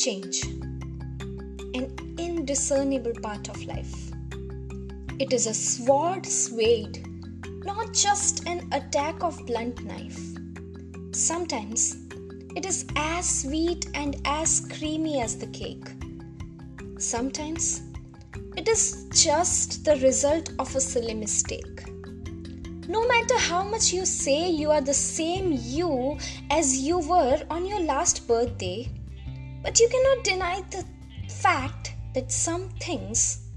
Change. An indiscernible part of life. It is a sword swayed, not just an attack of blunt knife. Sometimes it is as sweet and as creamy as the cake. Sometimes it is just the result of a silly mistake. No matter how much you say you are the same you as you were on your last birthday, but you cannot deny the fact that some things,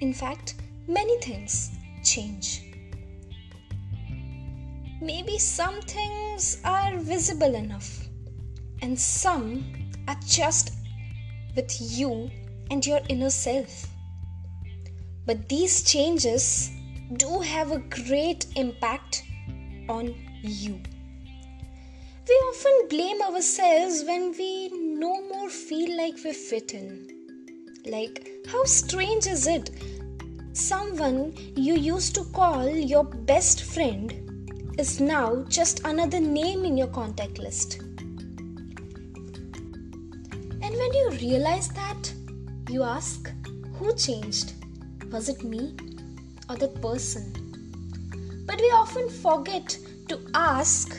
in fact, many things, change. Maybe some things are visible enough, and some are just with you and your inner self. But these changes do have a great impact on you. We often blame ourselves when we no more feel like we fit in. Like, how strange is it? Someone you used to call your best friend is now just another name in your contact list. And when you realize that, you ask, who changed? Was it me? or that person. But we often forget to ask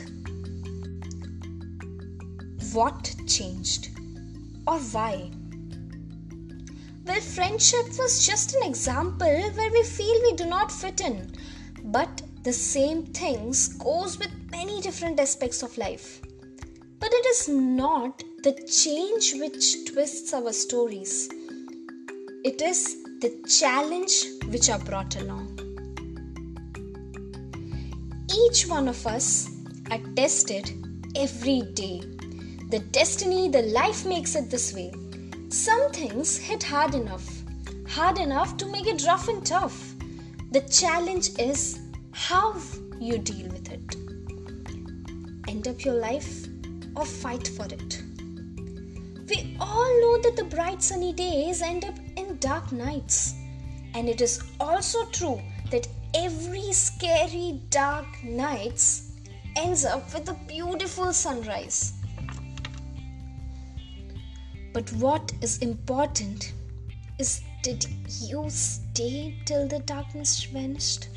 what changed or why. Well, friendship was just an example where we feel we do not fit in, but the same things goes with many different aspects of life. But it is not the change which twists our stories. It is the challenge which are brought along. Each one of us are tested every day. The destiny, the life makes it this way. Some things hit hard enough, hard enough to make it rough and tough. The challenge is how you deal with it. End up your life or fight for it. We all know that the bright sunny days end up in dark nights. And it is also true that every scary dark nights ends up with a beautiful sunrise. But what is important is did you stay till the darkness vanished?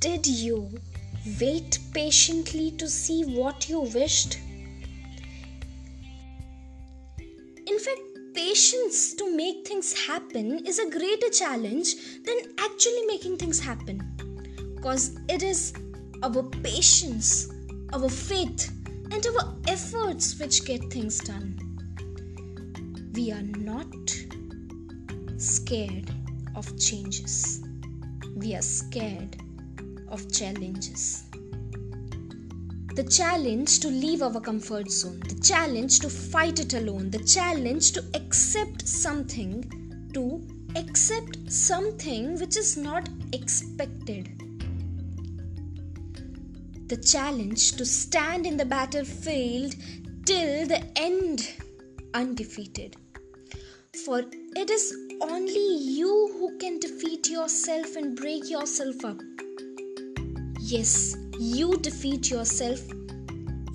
Did you wait patiently to see what you wished? In fact, patience to make things happen is a greater challenge than actually making things happen. Because it is our patience, our faith, and our efforts which get things done. We are not scared of changes, we are scared of challenges the challenge to leave our comfort zone, the challenge to fight it alone, the challenge to accept something, to accept something which is not expected. The challenge to stand in the battlefield till the end undefeated. For it is only you who can defeat yourself and break yourself up. Yes, you defeat yourself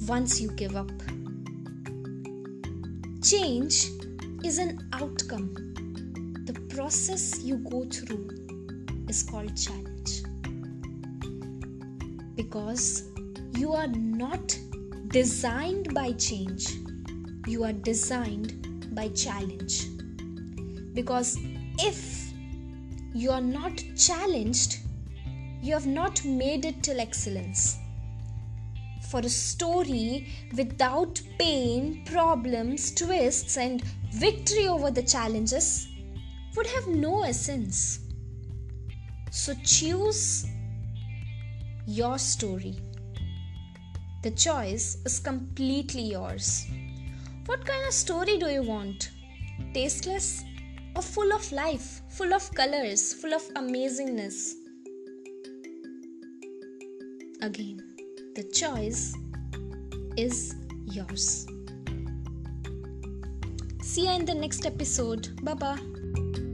once you give up. Change is an outcome. The process you go through is called challenge. Because you are not designed by change, you are designed by challenge. Because if you are not challenged, you have not made it till excellence. For a story without pain, problems, twists, and victory over the challenges would have no essence. So choose your story. The choice is completely yours. What kind of story do you want? Tasteless or full of life, full of colors, full of amazingness? Again, the choice is yours. See you in the next episode. Bye bye.